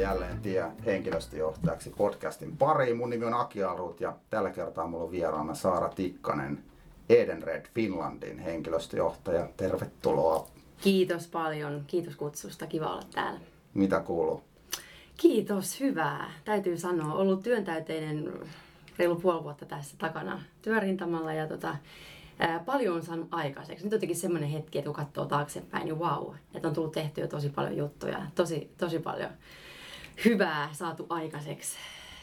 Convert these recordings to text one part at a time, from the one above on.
Jälleen Tie henkilöstöjohtajaksi podcastin pariin. Mun nimi on Aki Alrut ja tällä kertaa mulla on vieraana Saara Tikkanen, Edenred Finlandin henkilöstöjohtaja. Tervetuloa. Kiitos paljon. Kiitos kutsusta. Kiva olla täällä. Mitä kuuluu? Kiitos. Hyvää. Täytyy sanoa. Ollut työntäyteinen reilu puoli vuotta tässä takana työrintamalla ja tota, ää, paljon on saanut aikaiseksi. Nyt on jotenkin semmoinen hetki, että kun katsoo taaksepäin, niin wow, että on tullut tehtyä tosi paljon juttuja, tosi, tosi paljon hyvää saatu aikaiseksi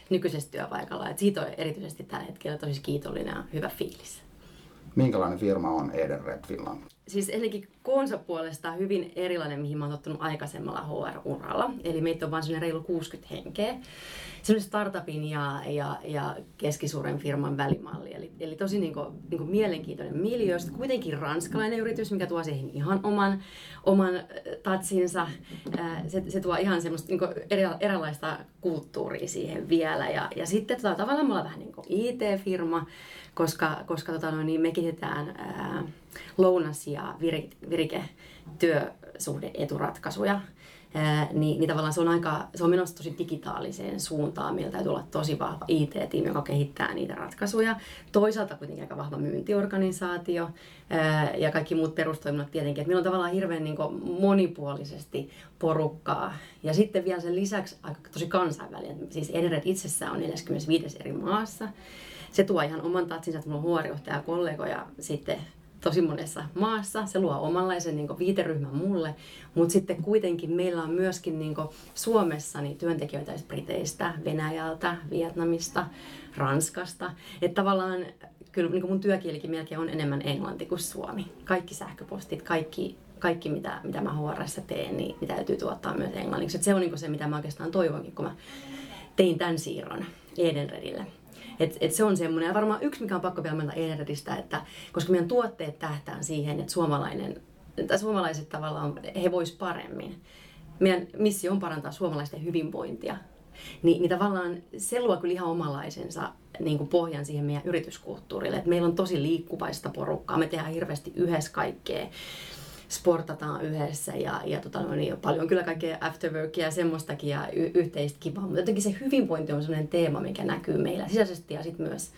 nykyisessä työpaikalla. Et siitä on erityisesti tällä hetkellä tosi kiitollinen ja hyvä fiilis. Minkälainen firma on Edenred Finland? Siis ennenkin koonsa puolesta hyvin erilainen, mihin mä oon tottunut aikaisemmalla HR-uralla. Eli meitä on vain sellainen reilu 60 henkeä. Sellainen startupin ja, ja, ja keskisuuren firman välimalli. Eli, eli tosi niin kuin, niin kuin mielenkiintoinen miljö. Sitten kuitenkin ranskalainen yritys, mikä tuo siihen ihan oman, oman tatsinsa. Se, se tuo ihan semmoista niin eri, erilaista kulttuuria siihen vielä. Ja, ja sitten tota, tavallaan me ollaan vähän niin kuin IT-firma, koska, koska tota, no, niin me kehitetään ää, lounas- ja virike, työsuhde-eturatkaisuja. Ää, niin, niin tavallaan se on aika, se on menossa tosi digitaaliseen suuntaan. Meillä täytyy olla tosi vahva IT-tiimi, joka kehittää niitä ratkaisuja. Toisaalta kuitenkin aika vahva myyntiorganisaatio ja kaikki muut perustoiminnot tietenkin. Et meillä on tavallaan hirveän niin kuin, monipuolisesti porukkaa. Ja sitten vielä sen lisäksi aika tosi kansainvälinen. Siis Edenred itsessään on 45 eri maassa se tuo ihan oman tatsinsa, että mulla on huorijohtaja kollegoja sitten tosi monessa maassa. Se luo omanlaisen niin viiteryhmän mulle, mutta sitten kuitenkin meillä on myöskin niin Suomessa niin työntekijöitä Briteistä, Venäjältä, Vietnamista, Ranskasta. Että tavallaan kyllä niin mun työkielikin melkein on enemmän englanti kuin suomi. Kaikki sähköpostit, kaikki, kaikki mitä, mitä mä HR teen, niin, niin täytyy tuottaa myös englanniksi. Et se on niin se, mitä mä oikeastaan toivonkin, kun mä tein tämän siirron Edenredille. Et, et se on semmoinen. Ja varmaan yksi, mikä on pakko vielä mainita Eneretistä, että koska meidän tuotteet tähtää siihen, että suomalainen, tai suomalaiset tavallaan, he vois paremmin. Meidän missio on parantaa suomalaisten hyvinvointia. Niin, niin tavallaan se luo kyllä ihan omanlaisensa niin kuin pohjan siihen meidän yrityskulttuurille. Et meillä on tosi liikkuvaista porukkaa, me tehdään hirveästi yhdessä kaikkea sportataan yhdessä ja, ja tota, niin, paljon kyllä kaikkea afterworkia ja semmoistakin ja y- yhteistä kivaa. Mutta jotenkin se hyvinvointi on sellainen teema, mikä näkyy meillä sisäisesti ja sitten myös,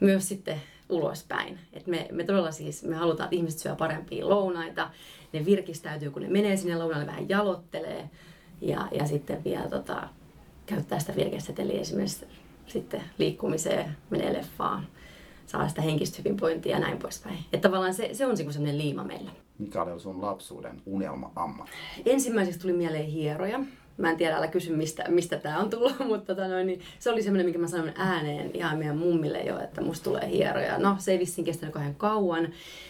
myös sitten ulospäin. Et me, me todella siis, me halutaan, että ihmiset syö parempia lounaita, ne virkistäytyy, kun ne menee sinne lounalle, vähän jalottelee ja, ja sitten vielä tota, käyttää sitä virkeseteliä esimerkiksi sitten liikkumiseen, menee leffaan, saa sitä henkistä hyvinvointia ja näin poispäin. Että tavallaan se, se on sellainen liima meillä. Mikä oli sun lapsuuden unelma-ammatti? Ensimmäiseksi tuli mieleen hieroja. Mä en tiedä, älä kysy mistä, mistä tämä on tullut, mutta tota noin, niin se oli semmoinen, minkä mä sanoin ääneen ihan meidän mummille jo, että musta tulee hieroja. No, se ei vissiin kestänyt kauhean kauan.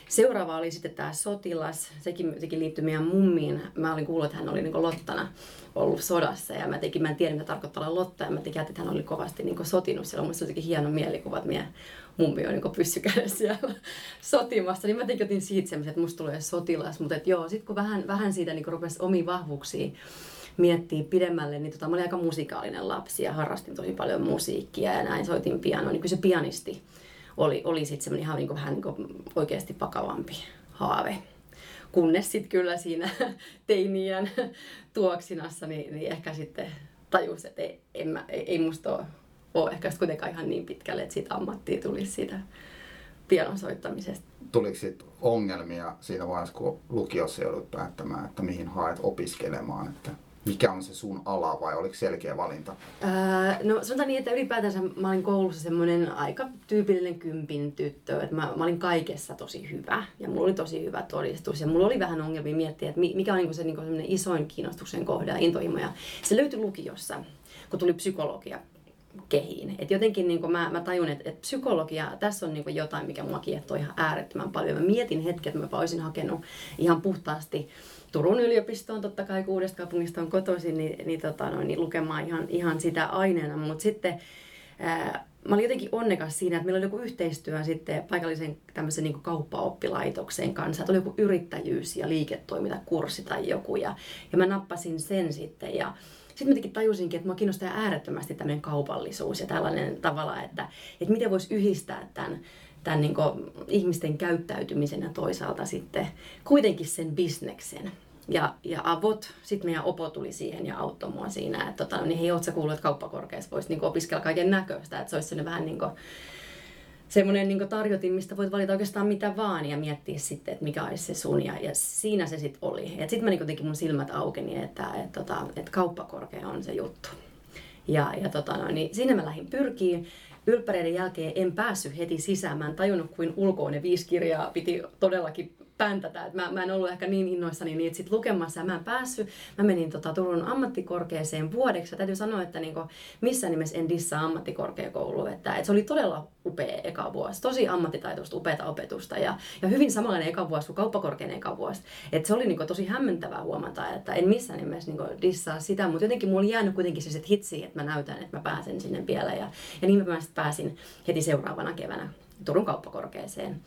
Seuraava oli sitten tämä sotilas. Sekin, sekin liittyi meidän mummiin. Mä olin kuullut, että hän oli niin lottana ollut sodassa ja mä, tekin, mä en tiedä, mitä tarkoittaa olla lotta ja mä tekin että hän oli kovasti niin sotinut siellä. Mun se hieno mielikuva, että meidän mummi on niin pyssykädessä siellä sotimassa, niin mä tekin otin siitä semmoisen, että musta tulee sotilas. Mutta joo, sitten kun vähän, vähän siitä niin rupesi omiin vahvuuksiin miettii pidemmälle, niin tota, mä olin aika musikaalinen lapsi ja harrastin tosi paljon musiikkia ja näin soitin pianoa, niin kyllä se pianisti oli, oli sitten semmoinen ihan niin kuin, vähän niin kuin oikeasti vakavampi haave. Kunnes sitten kyllä siinä teiniän tuoksinassa, niin, niin ehkä sitten tajus, että ei, en mä, ei, ei musta ole ole ehkä kuitenkaan ihan niin pitkälle, että siitä ammattia tulisi siitä pianon soittamisesta. Tuliko sitten ongelmia siinä vaiheessa, kun lukiossa joudut päättämään, että mihin haet opiskelemaan, että mikä on se sun ala vai oliko selkeä valinta? Öö, no sanotaan niin, että ylipäätänsä mä olin koulussa semmoinen aika tyypillinen kympin tyttö, että mä, mä olin kaikessa tosi hyvä ja mulla oli tosi hyvä todistus ja mulla oli vähän ongelmia miettiä, että mikä on niinku se niinku isoin kiinnostuksen kohde ja intohimo ja se löytyi lukiossa, kun tuli psykologia kehiin. Et jotenkin niin mä, mä tajun, että, että psykologia, tässä on niin jotain, mikä mua kiehtoo ihan äärettömän paljon. Mä mietin hetken, että mä olisin hakenut ihan puhtaasti Turun yliopistoon, totta kai kuudesta kaupungista on kotoisin, niin, niin, tota, no, niin lukemaan ihan, ihan sitä aineena. Mutta sitten ää, mä olin jotenkin onnekas siinä, että meillä oli joku yhteistyö sitten paikallisen tämmöisen niin kauppaoppilaitoksen kanssa. Että oli joku yrittäjyys- ja liiketoimintakurssi tai joku. Ja, ja mä nappasin sen sitten. Ja, sitten mä tajusinkin, että mua kiinnostaa äärettömästi tämmöinen kaupallisuus ja tällainen tavalla, että, että miten voisi yhdistää tämän, tämän niin ihmisten käyttäytymisen ja toisaalta sitten kuitenkin sen bisneksen. ja, ja avot, sitten meidän opo tuli siihen ja auttoi mua siinä, että tota, niin hei, ootko kuullut, että kauppakorkeassa voisi niin opiskella kaiken näköistä, että se olisi vähän niin kuin, semmoinen niin tarjotin, mistä voit valita oikeastaan mitä vaan ja miettiä sitten, että mikä olisi se sun. Ja, ja siinä se sitten oli. Sitten mä niin jotenkin mun silmät aukeni, että, että, että, tota, että kauppakorkea on se juttu. Ja, ja tota, no, niin sinne mä lähdin pyrkiin. Ylppäreiden jälkeen en päässyt heti sisään. Mä en tajunnut, kuin ulkoa ne viisi kirjaa piti todellakin päntätä. Et mä, mä en ollut ehkä niin innoissani niitä sit lukemassa ja mä en päässyt. Mä menin tota, Turun ammattikorkeeseen vuodeksi ja täytyy sanoa, että niinku, missään nimessä en dissaa ammattikorkeakoulua. Että, et se oli todella upea eka vuosi. Tosi ammattitaitoista, upeata opetusta ja, ja hyvin samanlainen eka vuosi kuin kauppakorkean eka vuosi. Et se oli niinku, tosi hämmentävää huomata, että en missään nimessä niinku, dissaa sitä, mutta jotenkin mulla oli jäänyt kuitenkin se hitsi, että mä näytän, että mä pääsen sinne vielä. Ja, ja niin mä pääsin heti seuraavana keväänä Turun kauppakorkeeseen.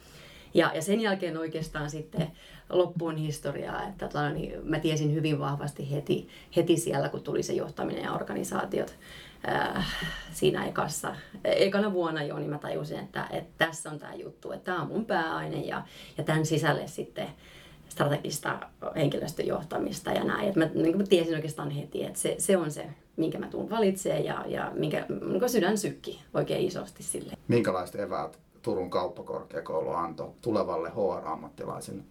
Ja, ja sen jälkeen oikeastaan sitten loppuun historiaa, että tota, niin mä tiesin hyvin vahvasti heti, heti siellä, kun tuli se johtaminen ja organisaatiot ää, siinä ekassa, ekana vuonna jo, niin mä tajusin, että, että tässä on tämä juttu, että tämä on mun pääaine ja, ja tämän sisälle sitten strategista henkilöstöjohtamista ja näin. Että mä, niin mä tiesin oikeastaan heti, että se, se on se, minkä mä tuun valitsemaan ja, ja minkä, minkä sydän sykki oikein isosti sille. Minkälaiset eväät Turun kauppakorkeakoulu antoi tulevalle HR-ammattilaisille?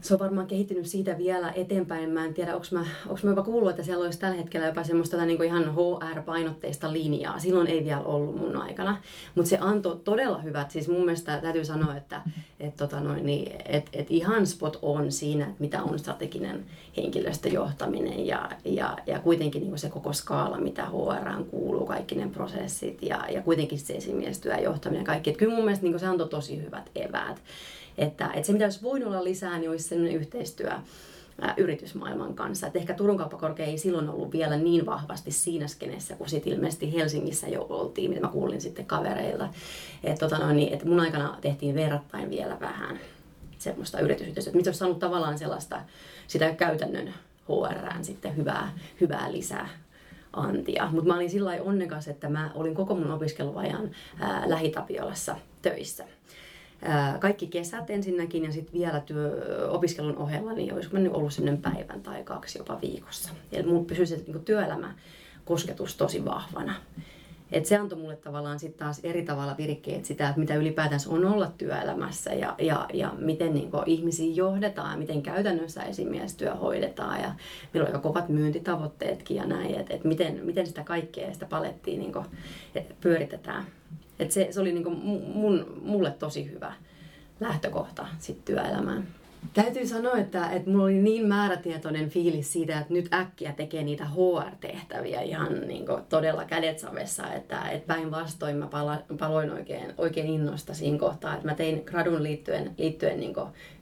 Se on varmaan kehittynyt siitä vielä eteenpäin. Mä en tiedä, onko mä, onko mä jopa kuullut, että siellä olisi tällä hetkellä jopa semmoista niin ihan HR-painotteista linjaa. Silloin ei vielä ollut mun aikana. Mutta se antoi todella hyvät. Siis mun mielestä täytyy sanoa, että et, tota noin, niin, et, et ihan spot on siinä, että mitä on strateginen henkilöstöjohtaminen ja, ja, ja kuitenkin niin se koko skaala, mitä HR kuuluu, kaikki ne prosessit ja, ja kuitenkin se esimiestyö ja johtaminen ja kaikki. Et kyllä mun mielestä niin se antoi tosi hyvät eväät. Että, että se, mitä olisi voinut olla lisää, niin olisi sellainen yhteistyö yritysmaailman kanssa. Et ehkä Turun kauppakorkea ei silloin ollut vielä niin vahvasti siinä skenessä, kun sitten ilmeisesti Helsingissä jo oltiin, mitä mä kuulin sitten kavereilta. Että tota no, niin, et mun aikana tehtiin verrattain vielä vähän semmoista yritysyhteistyötä, mitä olisi saanut tavallaan sellaista sitä käytännön HRään sitten hyvää, hyvää lisää antia. Mutta mä olin sillä onnekas, että mä olin koko mun opiskeluajan ää, Lähitapiolassa töissä kaikki kesät ensinnäkin ja sitten vielä työ, opiskelun ohella, niin olisiko mennyt ollut sellainen päivän tai kaksi jopa viikossa. Eli mun pysyi se niin työelämä kosketus tosi vahvana. Et se antoi mulle tavallaan sitten taas eri tavalla virikkeet sitä, että mitä ylipäätänsä on olla työelämässä ja, ja, ja miten niin ihmisiä johdetaan ja miten käytännössä esimiestyö hoidetaan ja meillä on aika kovat myyntitavoitteetkin ja näin, että et miten, miten sitä kaikkea sitä palettia niin pyöritetään. Et se, se oli niin mun, mulle tosi hyvä lähtökohta sit työelämään. Täytyy sanoa, että, että mulla oli niin määrätietoinen fiilis siitä, että nyt äkkiä tekee niitä HR-tehtäviä ihan niin kuin todella kädetsavessa, että, että päinvastoin mä pala, paloin oikein, oikein innosta siinä kohtaa, että mä tein gradun liittyen, liittyen niin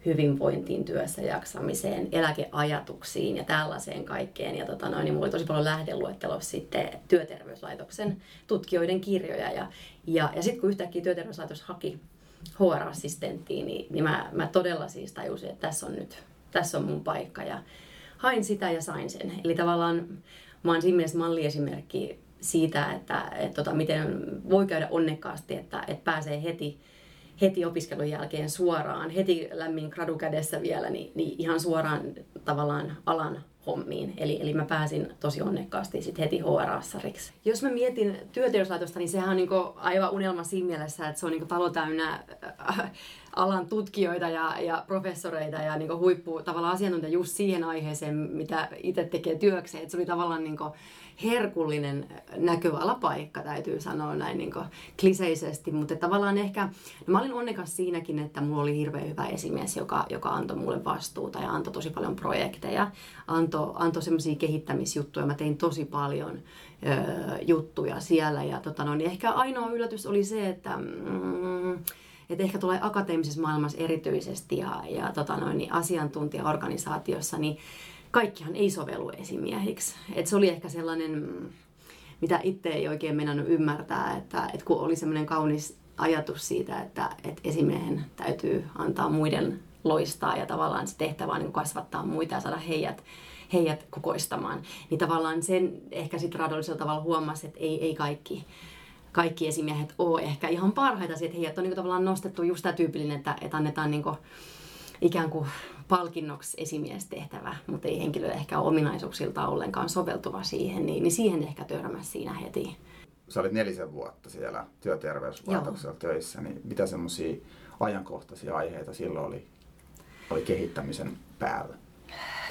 hyvinvointiin, työssä jaksamiseen, eläkeajatuksiin ja tällaiseen kaikkeen. Ja tota noin, niin mulla oli tosi paljon lähdeluettelossa sitten työterveyslaitoksen tutkijoiden kirjoja. Ja, ja, ja sitten kun yhtäkkiä työterveyslaitos haki HR-assistenttiin, niin, niin mä, mä todella siis tajusin, että tässä on nyt, tässä on mun paikka ja hain sitä ja sain sen. Eli tavallaan mä oon siinä mielessä malliesimerkki siitä, että, että tota, miten voi käydä onnekkaasti, että, että pääsee heti, heti opiskelun jälkeen suoraan, heti lämmin gradu kädessä vielä, niin, niin ihan suoraan tavallaan alan hommiin. Eli, eli mä pääsin tosi onnekkaasti sitten heti HR-assariksi. Jos mä mietin työterveyslaitosta, niin sehän on niinku aivan unelma siinä mielessä, että se on niinku talo täynnä äh, alan tutkijoita ja, ja professoreita ja niinku huippu tavallaan asiantuntija just siihen aiheeseen, mitä itse tekee työkseen. Et se oli tavallaan niinku herkullinen näköalapaikka, täytyy sanoa näin niin kliseisesti, mutta tavallaan ehkä, no mä olin onnekas siinäkin, että mulla oli hirveän hyvä esimies, joka, joka antoi mulle vastuuta ja antoi tosi paljon projekteja, antoi, antoi semmoisia kehittämisjuttuja, mä tein tosi paljon ö, juttuja siellä. Ja tota no, niin ehkä ainoa yllätys oli se, että mm, että ehkä tulee akateemisessa maailmassa erityisesti ja, ja tota noin, niin asiantuntijaorganisaatiossa, niin kaikkihan ei sovellu esimiehiksi. Et se oli ehkä sellainen, mitä itse ei oikein meinannut ymmärtää, että, että kun oli semmoinen kaunis ajatus siitä, että, että esimiehen täytyy antaa muiden loistaa ja tavallaan se tehtävä on niin kasvattaa muita ja saada heidät, heidät kukoistamaan. Niin tavallaan sen ehkä sitten radollisella tavalla huomasi, että ei, ei kaikki, kaikki esimiehet ole ehkä ihan parhaita, että heidät on niin tavallaan nostettu just tämä tyypillinen, että, että annetaan niin kuin, ikään kuin palkinnoksi esimiestehtävä, mutta ei henkilö ehkä ole ominaisuuksilta ollenkaan soveltuva siihen, niin, niin siihen ehkä törmäsi siinä heti. Sä olit nelisen vuotta siellä työterveyslaitoksella Joo. töissä, niin mitä semmoisia ajankohtaisia aiheita silloin oli, oli kehittämisen päällä?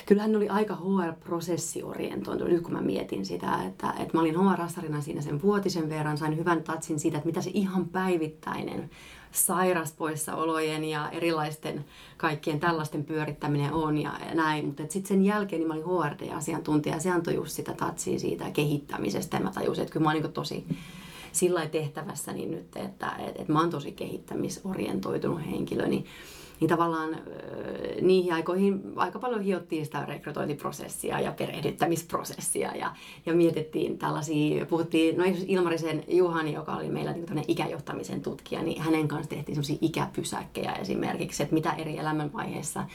kyllähän ne oli aika HR-prosessiorientoitunut, nyt kun mä mietin sitä, että, että mä olin HR-astarina siinä sen vuotisen verran, sain hyvän tatsin siitä, että mitä se ihan päivittäinen sairaspoissaolojen ja erilaisten kaikkien tällaisten pyörittäminen on ja näin. Mutta sitten sen jälkeen niin mä olin HRD-asiantuntija ja se antoi just sitä tatsia siitä kehittämisestä ja mä tajusin, että kyllä mä oon niin tosi sillä tehtävässä niin nyt, että, että, että mä oon tosi kehittämisorientoitunut henkilö, niin niin tavallaan niihin aikoihin aika paljon hiottiin sitä rekrytointiprosessia ja perehdyttämisprosessia ja, ja mietittiin tällaisia, puhuttiin, no Ilmarisen Juhani, joka oli meillä niin ikäjohtamisen tutkija, niin hänen kanssa tehtiin sellaisia ikäpysäkkejä esimerkiksi, että mitä eri elämänvaiheissa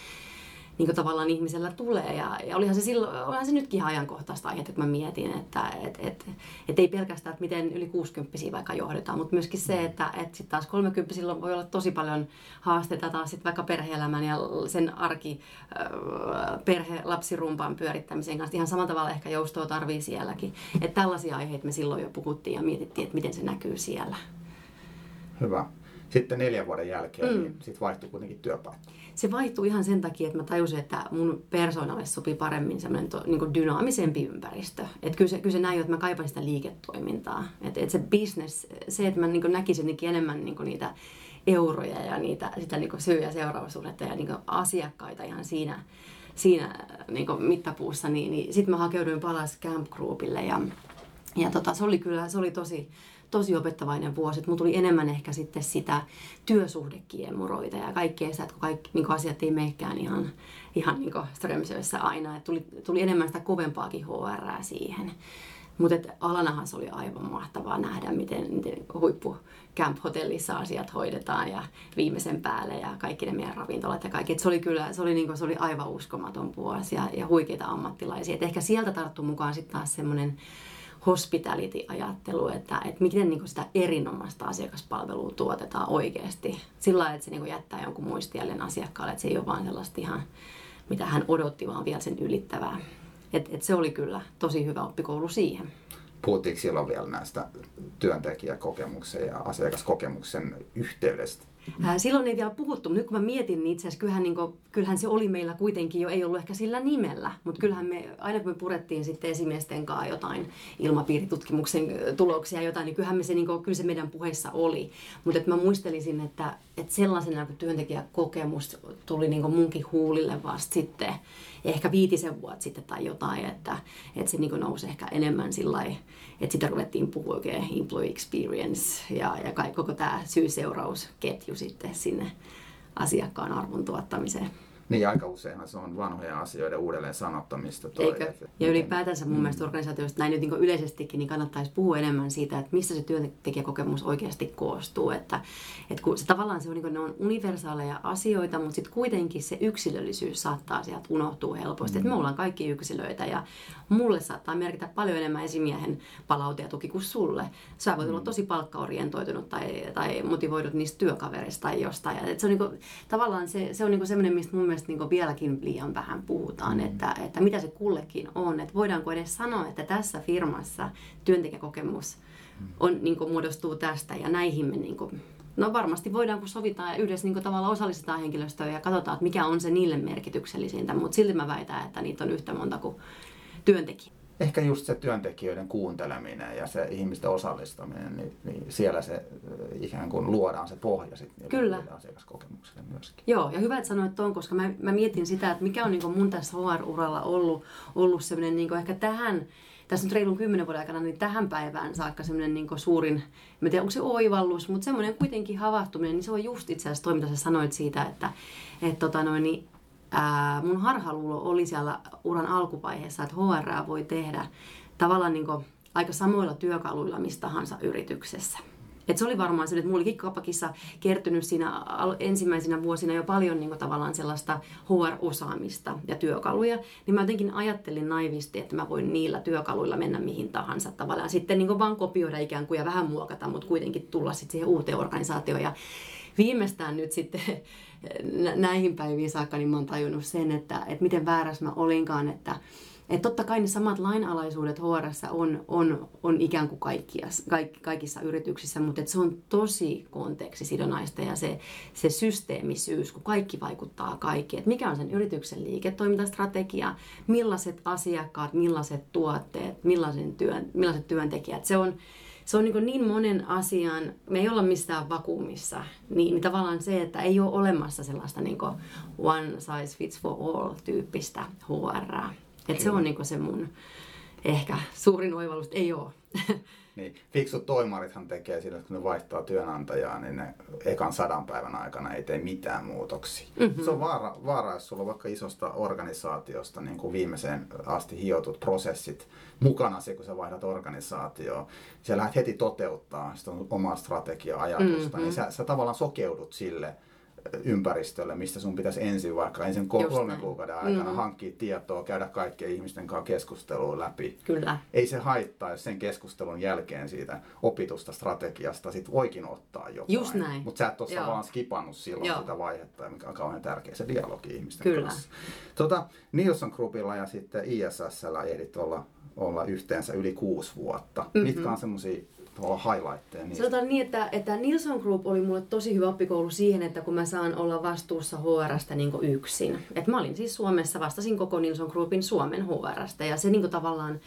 niin kuin tavallaan ihmisellä tulee. Ja, ja olihan se, silloin, olihan se nytkin ihan ajankohtaista aihetta, kun mä mietin, että et, et, et ei pelkästään, että miten yli 60 vaikka johdetaan, mutta myöskin se, että et sitten taas 30 voi olla tosi paljon haasteita taas sit vaikka perhe-elämän ja sen arki perhe-lapsirumpan pyörittämisen kanssa. Ihan samalla tavalla ehkä joustoa tarvii sielläkin. Että tällaisia aiheita me silloin jo puhuttiin ja mietittiin, että miten se näkyy siellä. Hyvä. Sitten neljän vuoden jälkeen mm. niin sit vaihtui kuitenkin työpaikka se vaihtui ihan sen takia, että mä tajusin, että mun persoonalle sopii paremmin semmoinen niin dynaamisempi ympäristö. Että kyllä se, kyllä se näin, että mä kaipaan sitä liiketoimintaa. Että et se business, se, että mä niin näkisin enemmän niin niitä euroja ja niitä, sitä niin syy- ja seuraavaisuudetta ja niin asiakkaita ihan siinä, siinä niin mittapuussa, niin, niin sitten mä hakeuduin palas Camp Groupille ja, ja tota, se oli kyllä, se oli tosi, tosi opettavainen vuosi. Mulla tuli enemmän ehkä sitten sitä työsuhdekiemuroita ja kaikkea sitä, että kun kaikki niin kun asiat ei meikään ihan, ihan niin Strömsössä aina. Et tuli, tuli enemmän sitä kovempaakin HR siihen. Mutta alanahan se oli aivan mahtavaa nähdä, miten, miten huippu camp-hotellissa asiat hoidetaan ja viimeisen päälle ja kaikki ne meidän ravintolat ja kaikki. Et se oli kyllä, se oli, niin kuin, se oli aivan uskomaton vuosi ja, ja huikeita ammattilaisia. Et ehkä sieltä tarttuu mukaan sitten taas semmoinen hospitality-ajattelu, että, että miten niin sitä erinomaista asiakaspalvelua tuotetaan oikeasti. Sillä lailla, että se niin jättää jonkun muistiellen asiakkaalle, että se ei ole vain sellaista ihan, mitä hän odotti, vaan vielä sen ylittävää. Et, et se oli kyllä tosi hyvä oppikoulu siihen. Puhuttiinko silloin vielä näistä työntekijäkokemuksen ja asiakaskokemuksen yhteydestä? Silloin ei vielä puhuttu, mutta nyt kun mä mietin, niin itse asiassa kyllähän, niin kuin, kyllähän se oli meillä kuitenkin jo, ei ollut ehkä sillä nimellä, mutta kyllähän me, aina kun me purettiin sitten esimiesten kanssa jotain ilmapiiritutkimuksen tuloksia jotain, niin kyllähän me se, niin kuin, kyllä se meidän puheissa oli. Mutta mä muistelisin, että, että sellaisena kun työntekijäkokemus tuli niin kuin munkin huulille vasta sitten, ehkä viitisen vuotta sitten tai jotain, että, että se niin nousi ehkä enemmän sillä että sitä ruvettiin puhua oikein employee experience ja, ja koko tämä syy-seurausketju sitten sinne asiakkaan arvon tuottamiseen. Niin, aika useinhan se on vanhojen asioiden uudelleen sanottamista. Toi, Eikö? Et, ja ylipäätänsä mun mm. mielestä organisaatioista näin nyt niin yleisestikin niin kannattaisi puhua enemmän siitä, että mistä se työntekijäkokemus oikeasti koostuu. Että, että kun se tavallaan se on, niin kuin, ne on universaaleja asioita, mutta sitten kuitenkin se yksilöllisyys saattaa sieltä unohtua helposti. Mm. Että me ollaan kaikki yksilöitä ja mulle saattaa merkitä paljon enemmän esimiehen palaute ja tuki kuin sulle. Sä voit mm. olla tosi palkkaorientoitunut tai, tai motivoidut niistä työkavereista tai jostain. Että se on niin kuin, tavallaan se, se on niin semmoinen, mistä mun mielestä niin vieläkin liian vähän puhutaan, mm. että, että mitä se kullekin on. Että voidaanko edes sanoa, että tässä firmassa työntekijäkokemus mm. on, niin kuin, muodostuu tästä ja näihin me niin kuin, No varmasti voidaan, kun sovitaan ja yhdessä niin tavalla osallistetaan henkilöstöä ja katsotaan, että mikä on se niille merkityksellisintä, mutta silti mä väitän, että niitä on yhtä monta kuin työntekijä. Ehkä just se työntekijöiden kuunteleminen ja se ihmisten osallistaminen, niin, niin siellä se ikään kuin luodaan se pohja sitten Kyllä. asiakaskokemukselle myöskin. Joo, ja hyvä, että sanoit tuon, koska mä, mä mietin sitä, että mikä on niin mun tässä HR-uralla ollut, ollut semmoinen niin ehkä tähän tässä nyt reilun kymmenen vuoden aikana, niin tähän päivään saakka semmoinen niin suurin, en tiedä onko se oivallus, mutta semmoinen kuitenkin havahtuminen, niin se on just itse asiassa toi, mitä sä sanoit siitä, että et, tota noin, niin ää, mun harhaluulo oli siellä uran alkuvaiheessa, että HR voi tehdä tavallaan niin kuin aika samoilla työkaluilla mistä tahansa yrityksessä. Et se oli varmaan se, että mulla oli Kapakissa kertynyt siinä ensimmäisenä vuosina jo paljon niin tavallaan sellaista HR-osaamista ja työkaluja, niin mä jotenkin ajattelin naivisti, että mä voin niillä työkaluilla mennä mihin tahansa tavallaan. Sitten niin vaan kopioida ikään kuin ja vähän muokata, mutta kuitenkin tulla sitten siihen uuteen organisaatioon. Viimeistään nyt sitten näihin päiviin saakka, niin mä oon tajunnut sen, että, että miten väärässä mä olinkaan, että, että totta kai ne samat lainalaisuudet HR on, on, on ikään kuin kaikkia, kaik, kaikissa yrityksissä, mutta että se on tosi kontekstisidonnaista ja se, se systeemisyys, kun kaikki vaikuttaa kaikki. Että mikä on sen yrityksen liiketoimintastrategia, millaiset asiakkaat, millaiset tuotteet, millaisen työn, millaiset työntekijät. Se on, se on niin, niin monen asian, me ei olla mistään vakuumissa, niin, niin tavallaan se, että ei ole olemassa sellaista niin one size fits for all tyyppistä HR. Et se on niin se mun ehkä suurin oivallus, ei ole. Niin, fiksut toimarithan tekee sillä, että kun ne vaihtaa työnantajaa, niin ne ekan sadan päivän aikana ei tee mitään muutoksia. Mm-hmm. Se on vaara, vaara, jos sulla on vaikka isosta organisaatiosta niin kuin viimeiseen asti hiotut prosessit mukana se, kun sä vaihdat organisaatioon. Sä lähdet heti toteuttaa sitä omaa strategia-ajatusta, mm-hmm. niin sä, sä tavallaan sokeudut sille, ympäristölle, mistä sun pitäisi ensin vaikka ensin kolmen kuukauden aikana mm-hmm. hankkia tietoa, käydä kaikkien ihmisten kanssa keskustelua läpi. Kyllä. Ei se haittaa, jos sen keskustelun jälkeen siitä opitusta strategiasta sit voikin ottaa jotain. Just näin. Mutta sä et ole vaan skipannut silloin Joo. sitä vaihetta, mikä on kauhean tärkeä se dialogi ihmisten Kyllä. kanssa. Tota, Nilsson Groupilla ja sitten ISSllä ehdit olla, olla yhteensä yli kuusi vuotta. Mm-hmm. Mitkä on semmoisia highlightteja. Niistä. Sanotaan niin, että, että Nilsson Group oli mulle tosi hyvä oppikoulu siihen, että kun mä saan olla vastuussa HRstä niin yksin. Et mä olin siis Suomessa, vastasin koko Nilsson Groupin Suomen HRstä ja se niin tavallaan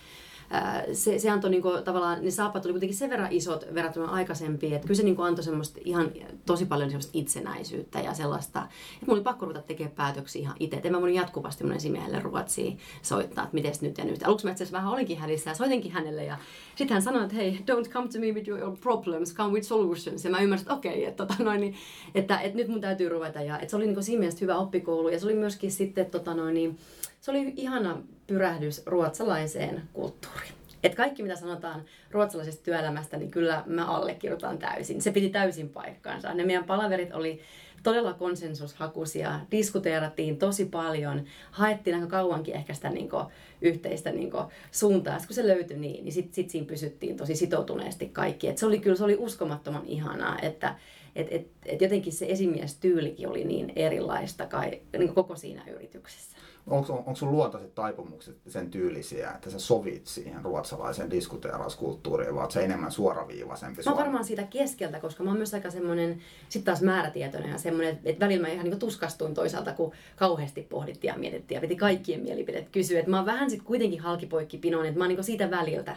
se, se antoi niinku, tavallaan, ne saapat oli kuitenkin sen verran isot verrattuna aikaisempiin, että kyllä se niinku antoi semmoista ihan tosi paljon semmoista itsenäisyyttä ja sellaista, että mun oli pakko ruveta tekemään päätöksiä ihan itse. En mä mun jatkuvasti mun esimiehelle ruotsiin soittaa, että miten nyt ja nyt. Aluksi mä itse vähän olinkin hälissä ja soitinkin hänelle ja sitten hän sanoi, että hei, don't come to me with your problems, come with solutions. Ja mä ymmärsin, että okei, okay, että, tota, noin, niin, että, että, nyt mun täytyy ruveta. Ja että se oli niinku siinä mielessä hyvä oppikoulu ja se oli myöskin sitten tota, noin, niin, se oli ihana pyrähdys ruotsalaiseen kulttuuriin. Et kaikki mitä sanotaan ruotsalaisesta työelämästä, niin kyllä mä allekirjoitan täysin. Se piti täysin paikkaansa. Ne meidän palaverit oli todella konsensushakuisia, diskuteerattiin tosi paljon, haettiin aika kauankin ehkä sitä niin kuin, yhteistä niin kuin, suuntaa. Sitten kun se löytyi niin, niin sitten sit siinä pysyttiin tosi sitoutuneesti kaikki. Et se oli kyllä se oli uskomattoman ihanaa, että et, et, et jotenkin se esimiestyylikin oli niin erilaista kai, niin koko siinä yrityksessä onko, onko sun luontaiset taipumukset sen tyylisiä, että sä sovit siihen ruotsalaiseen diskuteerauskulttuuriin, vai se enemmän suoraviivaisempi? Mä oon varmaan siitä keskeltä, koska mä oon myös aika semmoinen, sit taas määrätietoinen ja semmoinen, että välillä mä ihan niin tuskastuin toisaalta, kun kauheasti pohdittiin ja mietittiin ja piti kaikkien mielipidet kysyä. Että mä oon vähän sitten kuitenkin halkipoikki pinoon, että mä oon niin siitä väliltä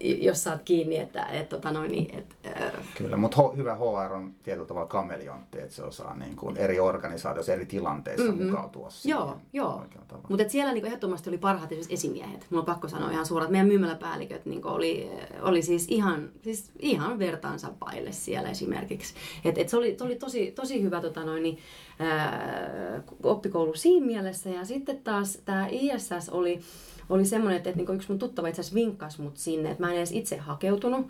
jos saat kiinni, että et, tota noin, niin, et, äh. Kyllä, mutta ho, hyvä HR on tietyllä tavalla kameleontti, että se osaa niin kuin eri organisaatioissa, eri tilanteissa mm-hmm. mukautua siihen. Joo, joo. mutta siellä niin ehdottomasti oli parhaat esimiehet. Mulla on pakko sanoa ihan suoraan, että meidän myymäläpäälliköt niin oli, oli siis ihan, siis ihan vertaansa paille siellä esimerkiksi. Et, et se oli, oli tosi, tosi hyvä tota noin, niin, äh, oppikoulu siinä mielessä. Ja sitten taas tämä ISS oli, oli semmoinen, että, että niin yksi mun tuttava itse asiassa vinkkasi mut sinne, että mä en edes itse hakeutunut.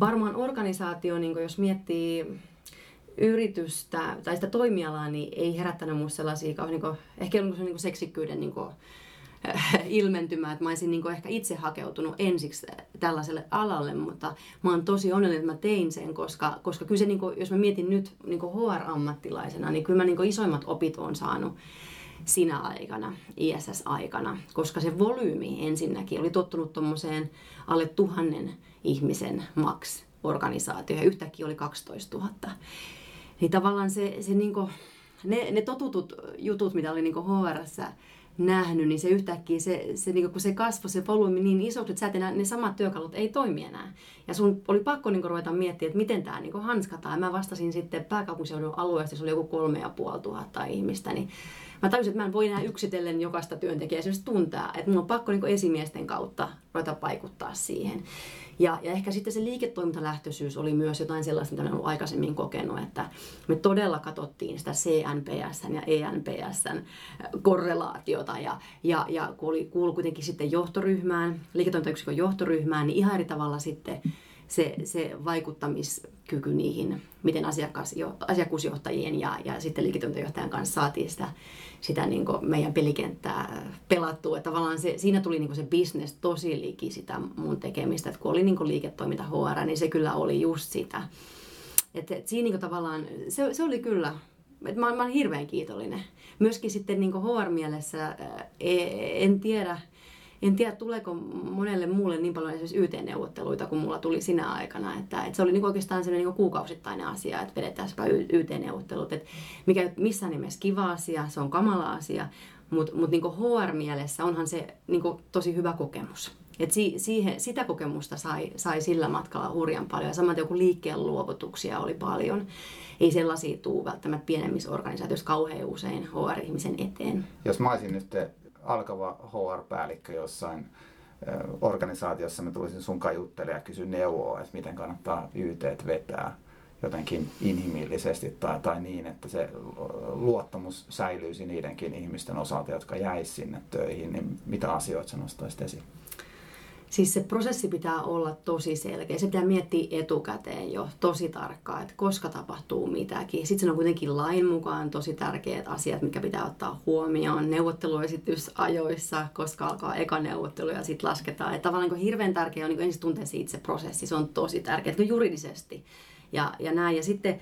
Varmaan organisaatio, niin jos miettii yritystä tai sitä toimialaa, niin ei herättänyt musta sellaisia, niin kuin, ehkä ollut niin seksikkyyden niin kuin, äh, ilmentymä, että mä olisin niin ehkä itse hakeutunut ensiksi tällaiselle alalle, mutta mä oon tosi onnellinen, että mä tein sen, koska, koska kyllä se, niin kuin, jos mä mietin nyt niin HR-ammattilaisena, niin kyllä mä niin isoimmat opit on saanut sinä aikana, ISS-aikana, koska se volyymi ensinnäkin oli tottunut tuommoiseen alle tuhannen ihmisen maks organisaatio ja yhtäkkiä oli 12 000. Niin tavallaan se, se niinku, ne, ne totutut jutut, mitä oli niinku HRssä nähnyt, niin se yhtäkkiä, se, se, niin kun se kasvoi se volyymi niin isoksi, että sä et enää, ne samat työkalut ei toimi enää. Ja sun oli pakko niin ruveta miettiä, että miten tämä niin hanskataan. Mä vastasin sitten pääkaupunkiseudun alueesta, se oli joku kolme ja puoli tuhatta ihmistä, niin mä tajusin, että mä en voi enää yksitellen jokaista työntekijää esimerkiksi tuntea, että mun on pakko niin esimiesten kautta ruveta vaikuttaa siihen. Ja, ja ehkä sitten se liiketoimintalähtöisyys oli myös jotain sellaista, mitä olen ollut aikaisemmin kokenut, että me todella katsottiin sitä CNPS ja ENPS korrelaatiota ja, ja, ja kun oli, kuitenkin sitten johtoryhmään, liiketoimintayksikön johtoryhmään, niin ihan eri tavalla sitten se, se vaikuttamiskyky niihin, miten asiakas, asiakkuusjohtajien ja, ja sitten liiketoimintajohtajan kanssa saatiin sitä, sitä niin meidän pelikenttää pelattua. Että tavallaan se, siinä tuli niin se business tosi liki sitä mun tekemistä. Että kun oli niin liiketoiminta HR, niin se kyllä oli just sitä Että et siinä niin tavallaan, se, se oli kyllä, että mä, mä olen hirveän kiitollinen. Myöskin sitten niin HR-mielessä en tiedä, en tiedä, tuleeko monelle muulle niin paljon esimerkiksi YT-neuvotteluita kuin mulla tuli sinä aikana. Että, että se oli niin oikeastaan sellainen niin kuukausittainen asia, että vedetäänpä YT-neuvottelut. Että mikä missään nimessä kiva asia, se on kamala asia, mutta mut niin HR-mielessä onhan se niin tosi hyvä kokemus. Et si, siihen, sitä kokemusta sai, sai sillä matkalla hurjan paljon. Ja samaten joku liikkeen luovutuksia oli paljon. Ei sellaisia tuu välttämättä pienemmissä organisaatioissa kauhean usein HR-ihmisen eteen. Jos mä olisin nyt alkava HR-päällikkö jossain organisaatiossa, mä tulisin sun juttelemaan ja kysyn neuvoa, että miten kannattaa YT vetää jotenkin inhimillisesti tai, tai niin, että se luottamus säilyisi niidenkin ihmisten osalta, jotka jäisivät sinne töihin, niin mitä asioita sä nostaisit esiin? Siis se prosessi pitää olla tosi selkeä. Se pitää miettiä etukäteen jo tosi tarkkaan, että koska tapahtuu mitäkin. Sitten on kuitenkin lain mukaan tosi tärkeät asiat, mikä pitää ottaa huomioon. Neuvotteluesitys ajoissa, koska alkaa eka neuvottelu ja sitten lasketaan. Että tavallaan niin hirveän tärkeää on niin ensin tuntea se itse prosessi. Se on tosi tärkeää, juridisesti ja, ja näin. Ja sitten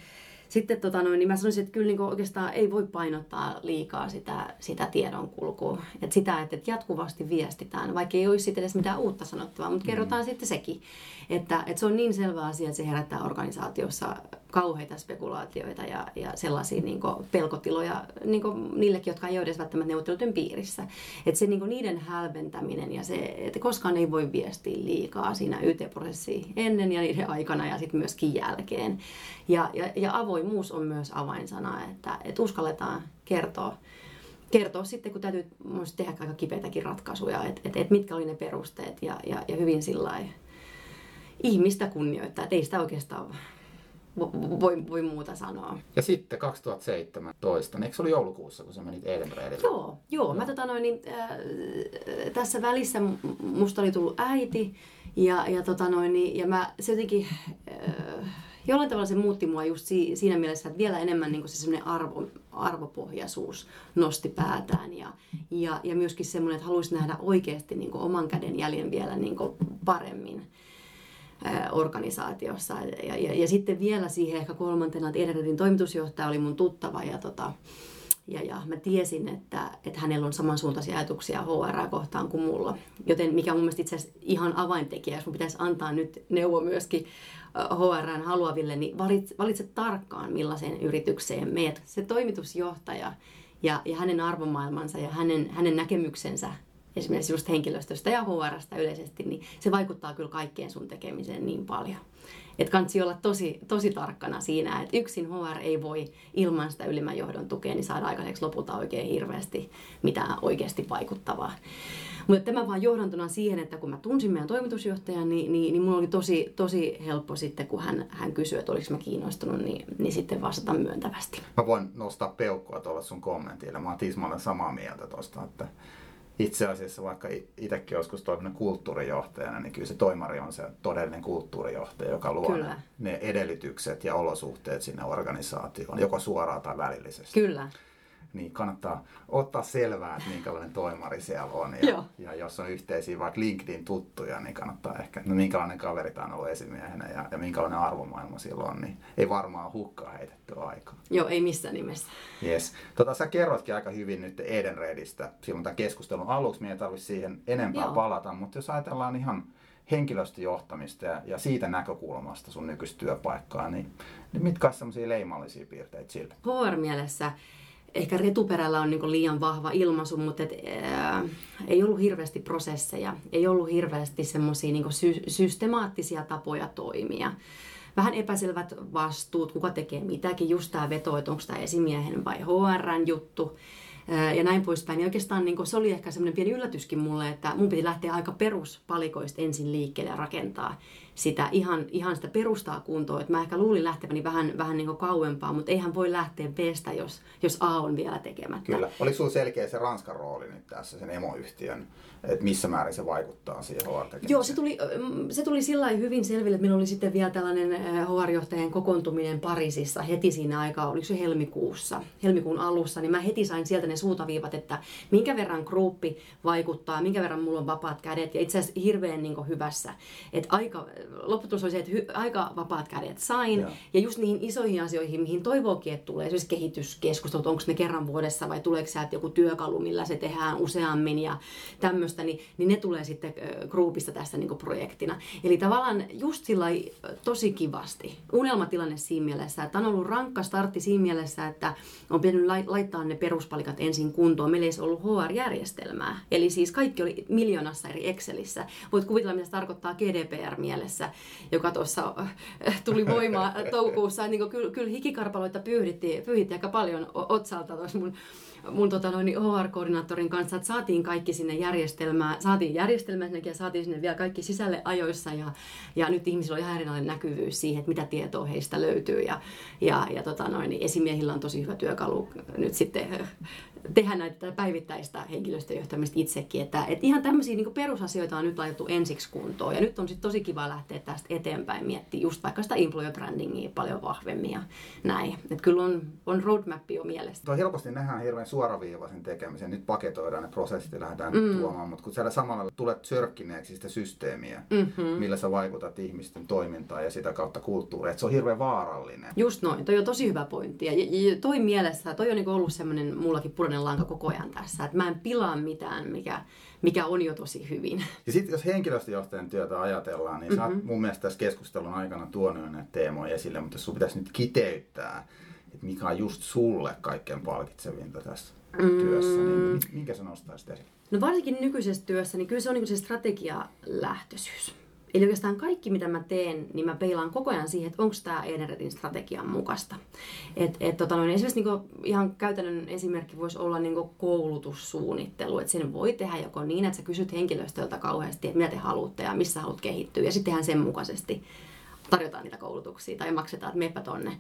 sitten tota noin, niin mä sanoisin, että kyllä niin oikeastaan ei voi painottaa liikaa sitä, sitä tiedonkulkua. Että sitä, että jatkuvasti viestitään, vaikka ei olisi edes mitään uutta sanottavaa, mutta kerrotaan mm. sitten sekin. Että, että se on niin selvä asia, että se herättää organisaatiossa kauheita spekulaatioita ja, ja sellaisia niin pelkotiloja niin niillekin, jotka ei ole edes välttämättä neuvotteluiden piirissä. Että se niin niiden hälventäminen ja se, että koskaan ei voi viestiä liikaa siinä YT-prosessiin ennen ja niiden aikana ja sitten myöskin jälkeen. Ja, ja, ja avoimuus on myös avainsana, että, että uskalletaan kertoa kertoa sitten, kun täytyy tehdä aika kipeitäkin ratkaisuja, että et, et mitkä oli ne perusteet ja, ja, ja hyvin sillä ihmistä kunnioittaa, että ei sitä oikeastaan voi, voi muuta sanoa. Ja sitten 2017, eikö se oli joulukuussa, kun sä menit Edenredille? Joo, joo. Mä tota noin, niin, äh, tässä välissä musta oli tullut äiti ja, ja, tota noin, niin, ja mä se jotenkin... Äh, jollain tavalla se muutti mua just si, siinä mielessä, että vielä enemmän niin se semmoinen arvo, arvopohjaisuus nosti päätään ja, ja, ja myöskin semmoinen, että haluaisi nähdä oikeasti niin oman käden jäljen vielä niin paremmin organisaatiossa. Ja, ja, ja sitten vielä siihen ehkä kolmantena, että Edenredin toimitusjohtaja oli mun tuttava ja, tota, ja, ja mä tiesin, että, että hänellä on samansuuntaisia ajatuksia HR kohtaan kuin mulla. Joten mikä on mun mielestä itse asiassa ihan avaintekijä, jos mun pitäisi antaa nyt neuvo myöskin HRn haluaville, niin valitse, valitse tarkkaan millaiseen yritykseen meet. Se toimitusjohtaja ja, ja hänen arvomaailmansa ja hänen, hänen näkemyksensä esimerkiksi just henkilöstöstä ja HRstä yleisesti, niin se vaikuttaa kyllä kaikkeen sun tekemiseen niin paljon. Että kannattaa olla tosi, tosi tarkkana siinä, että yksin HR ei voi ilman sitä ylimmän johdon tukea niin saada aikaiseksi lopulta oikein hirveästi mitään oikeasti vaikuttavaa. Mutta tämä vaan johdantuna siihen, että kun mä tunsin meidän toimitusjohtajan, niin, niin, niin mulla oli tosi, tosi helppo sitten, kun hän, hän kysyi, että oliko mä kiinnostunut, niin, niin sitten vastata myöntävästi. Mä voin nostaa peukkua tuolla sun kommentille. Mä oon tismalleen samaa mieltä tuosta, että itse asiassa vaikka itsekin joskus toiminut kulttuurijohtajana, niin kyllä se toimari on se todellinen kulttuurijohtaja, joka luo kyllä. ne edellytykset ja olosuhteet sinne organisaatioon, joko suoraan tai välillisesti. Kyllä niin kannattaa ottaa selvää, että minkälainen toimari siellä on. Ja, ja jos on yhteisiä vaikka LinkedIn tuttuja, niin kannattaa ehkä, no minkälainen kaveri tämä on ollut esimiehenä ja, ja minkälainen arvomaailma sillä on, niin ei varmaan hukkaa heitetty aikaa. Joo, ei missään nimessä. Yes. Tota, sä kerrotkin aika hyvin nyt Edenredistä silloin tämän keskustelun aluksi, meidän ei tarvitse siihen enempää Joo. palata, mutta jos ajatellaan ihan henkilöstöjohtamista ja, ja siitä näkökulmasta sun nykyistä työpaikkaa, niin, niin mitkä ovat sellaisia leimallisia piirteitä sillä? HR-mielessä ehkä retuperällä on niin liian vahva ilmaisu, mutta et, ää, ei ollut hirveästi prosesseja, ei ollut hirveästi semmoisia niin sy- systemaattisia tapoja toimia. Vähän epäselvät vastuut, kuka tekee mitäkin, just tämä veto, että onko tämä esimiehen vai HRn juttu ja näin poispäin. Ja oikeastaan niin se oli ehkä semmoinen pieni yllätyskin mulle, että mun piti lähteä aika peruspalikoista ensin liikkeelle ja rakentaa sitä ihan, ihan sitä perustaa kuntoon. Että mä ehkä luulin lähteväni vähän, vähän niin kauempaa, mutta eihän voi lähteä Bstä, jos, jos A on vielä tekemättä. Kyllä. Oli sulla selkeä se Ranskan rooli nyt tässä, sen emoyhtiön, että missä määrin se vaikuttaa siihen hr Joo, se tuli, se tuli sillä hyvin selville, että meillä oli sitten vielä tällainen HR-johtajan kokoontuminen Pariisissa heti siinä aikaa, oliko se helmikuussa, helmikuun alussa, niin mä heti sain sieltä ne suutaviivat, että minkä verran gruppi vaikuttaa, minkä verran mulla on vapaat kädet. Ja itse asiassa hirveän niin hyvässä. Että aika, lopputulos oli se, että hy, aika vapaat kädet sain. Ja. ja just niihin isoihin asioihin, mihin toivookin, että tulee esimerkiksi kehityskeskustelut, onko ne kerran vuodessa vai tuleeko sieltä joku työkalu, millä se tehdään useammin ja tämmöistä, niin, niin ne tulee sitten groupista tästä niin projektina. Eli tavallaan just sillä tosi kivasti. Unelmatilanne siinä mielessä, että on ollut rankka startti siinä mielessä, että on pitänyt laittaa ne peruspalikat ensin kuntoon. Meillä ei ollut HR-järjestelmää. Eli siis kaikki oli miljoonassa eri Excelissä. Voit kuvitella, mitä se tarkoittaa GDPR-mielessä, joka tuossa äh, tuli voimaan toukokuussa. Niin kyllä, kyllä hikikarpaloita pyyhditti, pyyhitti aika paljon otsalta tuossa mun mun tota, noin, HR-koordinaattorin kanssa, että saatiin kaikki sinne järjestelmään, saatiin järjestelmään ja saatiin sinne vielä kaikki sisälle ajoissa ja, ja nyt ihmisillä on ihan erilainen näkyvyys siihen, että mitä tietoa heistä löytyy ja, ja, ja tota, noin, niin esimiehillä on tosi hyvä työkalu nyt sitten tehdä näitä päivittäistä henkilöstöjohtamista itsekin. Että, että ihan tämmöisiä niin perusasioita on nyt laitettu ensiksi kuntoon. Ja nyt on sitten tosi kiva lähteä tästä eteenpäin miettiä just vaikka sitä employer brandingia paljon vahvemmin ja näin. Että kyllä on, on roadmap jo mielessä. Tuo helposti nähdään hirveän suoraviivaisen tekemisen. Nyt paketoidaan ne prosessit ja lähdetään mm. tuomaan, mutta kun siellä samalla tulet sörkkineeksi sitä systeemiä, mm-hmm. millä sä vaikutat ihmisten toimintaan ja sitä kautta kulttuuriin, että se on hirveän vaarallinen. Just noin, toi on tosi hyvä pointti. Ja, ja toi mielessä, toi on niin ollut semmoinen mullakin punainen lanka koko ajan tässä, että mä en pilaa mitään, mikä, mikä on jo tosi hyvin. Ja sitten jos henkilöstöjohtajan työtä ajatellaan, niin mm-hmm. sä oot mhm. mun mielestä tässä keskustelun aikana tuonut näitä teemoja esille, mutta jos sun pitäisi nyt kiteyttää, että mikä on just sulle kaikkein palkitsevinta tässä mm. työssä, niin minkä sä nostaisit esille? No varsinkin nykyisessä työssä, niin kyllä se on niin se strategialähtöisyys. Eli oikeastaan kaikki, mitä mä teen, niin mä peilaan koko ajan siihen, että onko tämä Eneretin strategian mukaista. Et, et, tota, no, esimerkiksi niinku, ihan käytännön esimerkki voisi olla niinku koulutussuunnittelu. Että sen voi tehdä joko niin, että sä kysyt henkilöstöltä kauheasti, että mitä te haluatte ja missä haluat kehittyä. Ja sitten tehdään sen mukaisesti tarjotaan niitä koulutuksia tai maksetaan, että meppä tonne.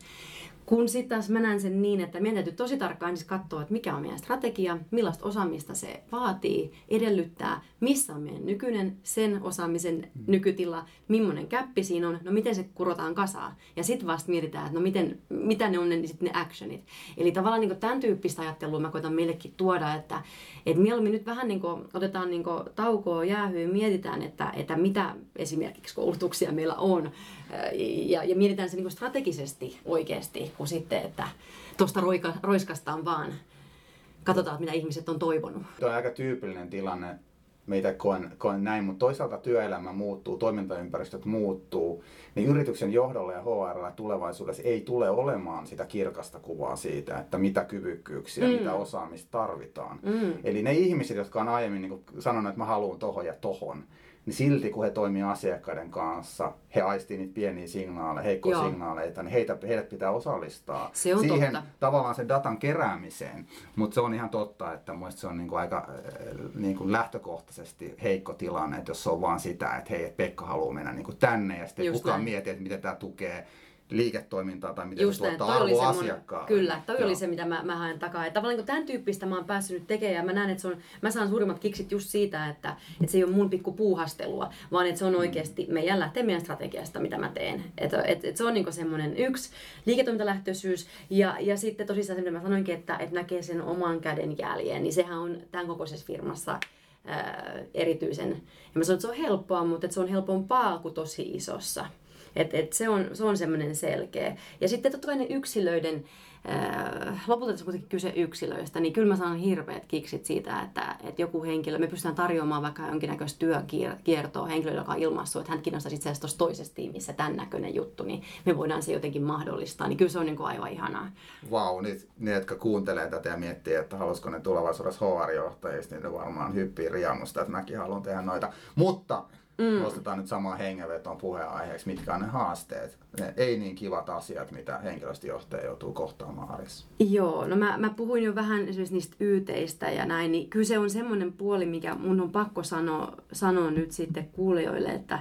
Kun sitten taas mä näen sen niin, että meidän täytyy tosi tarkkaan siis katsoa, että mikä on meidän strategia, millaista osaamista se vaatii, edellyttää, missä on meidän nykyinen sen osaamisen mm. nykytila, millainen käppi siinä on, no miten se kurotaan kasaan. Ja sitten vasta mietitään, että no miten, mitä ne on ne, sit ne actionit. Eli tavallaan niin tämän tyyppistä ajattelua mä koitan meillekin tuoda, että, että mieluummin nyt vähän niin kuin, otetaan niin kuin taukoa jäähyyn, mietitään, että, että mitä esimerkiksi koulutuksia meillä on, ja, ja mietitään se niin strategisesti oikeasti, kuin sitten, että tuosta roika, roiskastaan vaan katsotaan, mitä ihmiset on toivonut. Tuo on aika tyypillinen tilanne, meitä koen, koen näin, mutta toisaalta työelämä muuttuu, toimintaympäristöt muuttuu, niin yrityksen johdolla ja HR tulevaisuudessa ei tule olemaan sitä kirkasta kuvaa siitä, että mitä kyvykkyyksiä, mm. mitä osaamista tarvitaan. Mm. Eli ne ihmiset, jotka on aiemmin niin sanonut, että mä haluan tohon ja tohon, niin silti kun he toimii asiakkaiden kanssa, he aistii niitä pieniä signaaleja, heikkoja Joo. signaaleita, niin heitä, heidät pitää osallistaa se on siihen totta. tavallaan sen datan keräämiseen. Mutta se on ihan totta, että mun se on niinku aika äh, niinku lähtökohtaisesti heikko tilanne, että jos se on vaan sitä, että hei, Pekka haluaa mennä niinku tänne ja sitten Just kukaan näin. miettii, että miten tämä tukee liiketoimintaa tai miten Just se tuottaa arvoa asiakkaalle. Kyllä, toi Joo. oli se, mitä mä, mä haen takaa. Että tavallaan niin tämän tyyppistä mä oon päässyt nyt tekemään ja mä näen, että se on, mä saan suurimmat kiksit just siitä, että, että se ei ole mun pikku puuhastelua, vaan että se on mm. oikeasti meidän lähtee meidän strategiasta, mitä mä teen. Että et, et se on niin semmoinen yksi liiketoimintalähtöisyys ja, ja sitten tosissaan se, mitä mä sanoinkin, että, että näkee sen oman käden jäljen, niin sehän on tämän kokoisessa firmassa ää, erityisen. Ja mä sanon, että se on helppoa, mutta että se on helpompaa kuin tosi isossa. Et, et se on, se on semmoinen selkeä. Ja sitten totta kai ne yksilöiden, äh, lopulta tässä kuitenkin kyse yksilöistä, niin kyllä mä saan hirveät kiksit siitä, että, että joku henkilö, me pystytään tarjoamaan vaikka jonkinnäköistä työkiertoa henkilölle, joka on ilmaissut, että hän kiinnostaisi itse asiassa tuossa toisessa tiimissä tämän näköinen juttu, niin me voidaan se jotenkin mahdollistaa. Niin kyllä se on niin kuin aivan ihanaa. Vau, wow, niin ne, jotka kuuntelee tätä ja miettii, että haluaisiko ne tulevaisuudessa HR-johtajista, niin ne varmaan hyppii riamusta, että mäkin haluan tehdä noita. Mutta mm. nostetaan nyt samaan hengenvetoon puheenaiheeksi, mitkä on ne haasteet, ne ei niin kivat asiat, mitä henkilöstöjohtaja joutuu kohtaamaan arjessa. Joo, no mä, mä puhuin jo vähän esimerkiksi niistäyyteistä ja näin, niin kyllä se on semmoinen puoli, mikä mun on pakko sanoa, sanoa nyt sitten kuulijoille, että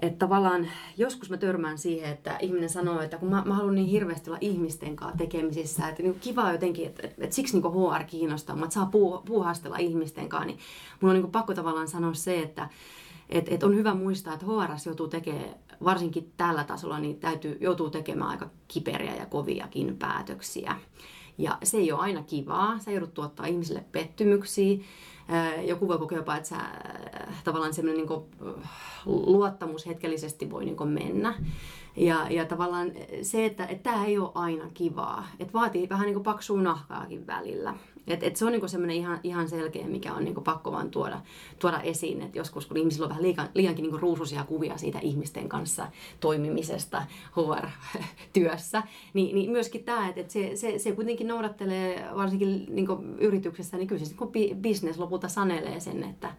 että tavallaan joskus mä törmään siihen, että ihminen sanoo, että kun mä, mä haluan niin hirveästi olla ihmisten kanssa tekemisissä, että niin kiva jotenkin, että, että, että siksi niin HR kiinnostaa, että saa puu, puuhastella ihmisten kanssa, niin mun on niin pakko tavallaan sanoa se, että, et, et on hyvä muistaa, että HRS joutuu tekemään, varsinkin tällä tasolla, niin täytyy, joutuu tekemään aika kiperiä ja koviakin päätöksiä. Ja se ei ole aina kivaa. Sä joudut tuottaa ihmisille pettymyksiä. Joku voi kokea jopa, että sä, tavallaan semmoinen niin luottamus hetkellisesti voi niin mennä. Ja, ja tavallaan se, että, että tämä ei ole aina kivaa. Että vaatii vähän niin paksua nahkaakin välillä. Et, et se on niinku semmoinen ihan, ihan selkeä, mikä on niinku pakko vaan tuoda, tuoda esiin. Et joskus kun ihmisillä on vähän liian, liiankin niinku ruusuisia kuvia siitä ihmisten kanssa toimimisesta HR-työssä, niin, niin myöskin tämä, että et se, se, se kuitenkin noudattelee varsinkin niinku yrityksessä, niin kyllä se niin business lopulta sanelee sen, että,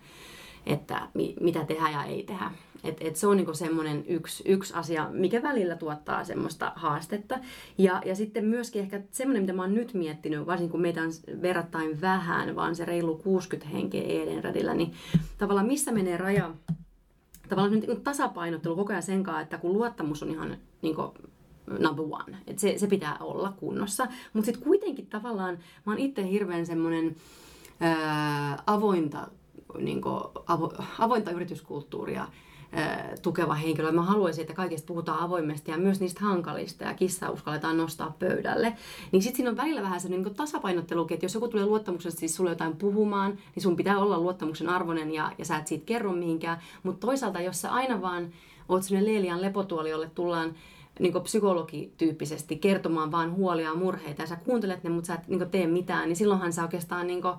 että mi, mitä tehdään ja ei tehdä. Et, et se on niinku semmoinen yksi, yksi asia, mikä välillä tuottaa semmoista haastetta. Ja, ja sitten myöskin ehkä semmoinen, mitä mä oon nyt miettinyt, varsinkin kun meitä on verrattain vähän, vaan se reilu 60 henkeä Edenradilla, niin tavallaan missä menee raja tavallaan niin tasapainottelu koko ajan sen kanssa, että kun luottamus on ihan niin kuin, number one. Et se, se pitää olla kunnossa. Mutta sitten kuitenkin tavallaan mä oon itse hirveän semmoinen avointa, niin kuin, avo, avointa yrityskulttuuria tukeva henkilö. Mä haluaisin, että kaikista puhutaan avoimesti ja myös niistä hankalista ja kissa uskalletaan nostaa pöydälle. Niin sitten siinä on välillä vähän se niin tasapainottelukin, että jos joku tulee luottamuksesta siis sulle jotain puhumaan, niin sun pitää olla luottamuksen arvoinen ja, ja sä et siitä kerro mihinkään. Mutta toisaalta, jos sä aina vaan oot sinne Leelian lepotuoli, jolle tullaan niin psykologityyppisesti kertomaan vaan huolia ja murheita ja sä kuuntelet ne, mutta sä et niin tee mitään, niin silloinhan sä oikeastaan niin kuin,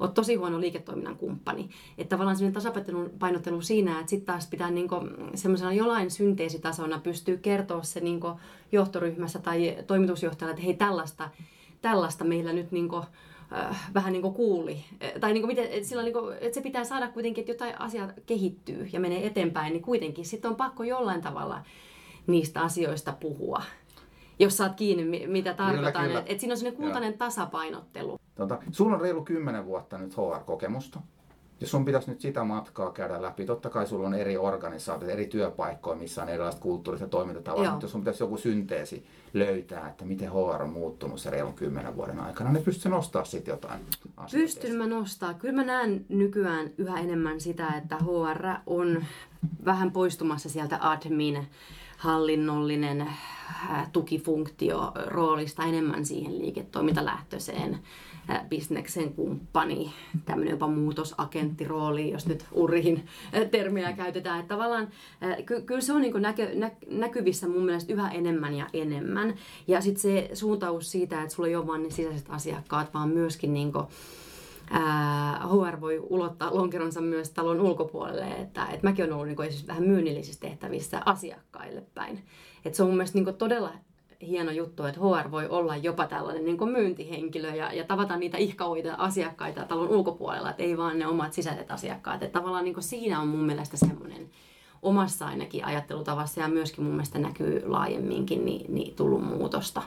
oot tosi huono liiketoiminnan kumppani. Että tavallaan sellainen tasapainottelun painottelu siinä, että sitten taas pitää niinku semmoisena jollain synteesitasona pystyä kertoa se niinku johtoryhmässä tai toimitusjohtajalle, että hei tällaista, tällaista meillä nyt niinku, äh, vähän niin kuin kuuli. Tai niin kuin miten, että, sillä niin kuin, että se pitää saada kuitenkin, että jotain asiaa kehittyy ja menee eteenpäin, niin kuitenkin sitten on pakko jollain tavalla niistä asioista puhua jos saat kiinni, mitä tarkoitan. Että et siinä on sellainen kultainen tasapainottelu. Tota, sulla on reilu 10 vuotta nyt HR-kokemusta. Jos sun pitäisi nyt sitä matkaa käydä läpi, totta kai sulla on eri organisaatiot, eri työpaikkoja, missä on erilaiset kulttuurit ja toimintatavat, mutta jos sun pitäisi joku synteesi löytää, että miten HR on muuttunut se reilun kymmenen vuoden aikana, niin pystytkö nostaa sitten jotain asioita? Pystyn mä nostaa. Kyllä mä näen nykyään yhä enemmän sitä, että HR on vähän poistumassa sieltä admin hallinnollinen äh, tukifunktio roolista enemmän siihen liiketoimintalähtöiseen äh, bisneksen kumppani, tämmöinen jopa muutosagenttirooli, jos nyt urihin äh, termiä käytetään. Että tavallaan ky- kyllä se on niin näkö, nä- näkyvissä mun mielestä yhä enemmän ja enemmän. Ja sitten se suuntaus siitä, että sulla ei ole vain ne sisäiset asiakkaat, vaan myöskin niin kuin, HR voi ulottaa lonkeronsa myös talon ulkopuolelle, että, että mäkin olen ollut niin kuin, vähän myynnillisissä tehtävissä asiakkaille päin. Että se on mun mielestä niin todella hieno juttu, että HR voi olla jopa tällainen niin kuin myyntihenkilö ja, ja tavata niitä ihkaoita asiakkaita talon ulkopuolella, että ei vaan ne omat sisäiset asiakkaat. Että tavallaan niin kuin siinä on mun mielestä semmoinen omassa ainakin ajattelutavassa ja myöskin mun mielestä näkyy laajemminkin niin, niin tullut muutosta.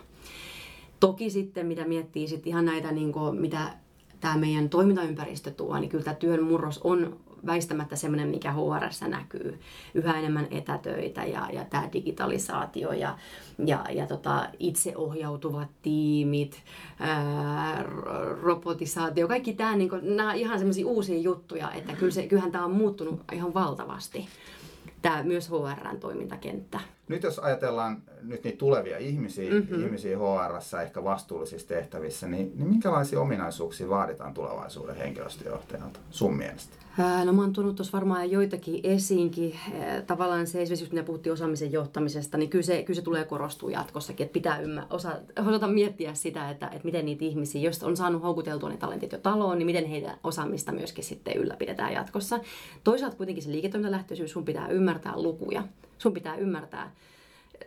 Toki sitten, mitä miettii sitten ihan näitä, niin kuin, mitä tämä meidän toimintaympäristö tuo, niin kyllä tämä työn murros on väistämättä semmoinen, mikä HRS näkyy. Yhä enemmän etätöitä ja, ja tämä digitalisaatio ja, ja, ja tota, itseohjautuvat tiimit, ää, robotisaatio, kaikki tämä, niin kuin, nämä ihan semmoisia uusia juttuja, että kyllä se, kyllähän tämä on muuttunut ihan valtavasti tämä myös HRn toimintakenttä. Nyt jos ajatellaan nyt niitä tulevia ihmisiä, mm-hmm. ihmisiä HRssä ehkä vastuullisissa tehtävissä, niin, niin minkälaisia ominaisuuksia vaaditaan tulevaisuuden henkilöstöjohtajalta sun mielestä? No mä oon tuonut tuossa varmaan joitakin esiinkin. Tavallaan se esimerkiksi, kun me puhuttiin osaamisen johtamisesta, niin kyllä se, kyllä se tulee korostua jatkossakin, että pitää ymmär, osa, osata miettiä sitä, että, että miten niitä ihmisiä, jos on saanut houkuteltua ne talentit jo taloon, niin miten heidän osaamista myöskin sitten ylläpidetään jatkossa. Toisaalta kuitenkin se liiketoimintalähtöisyys, sun pitää ymmärtää lukuja, sun pitää ymmärtää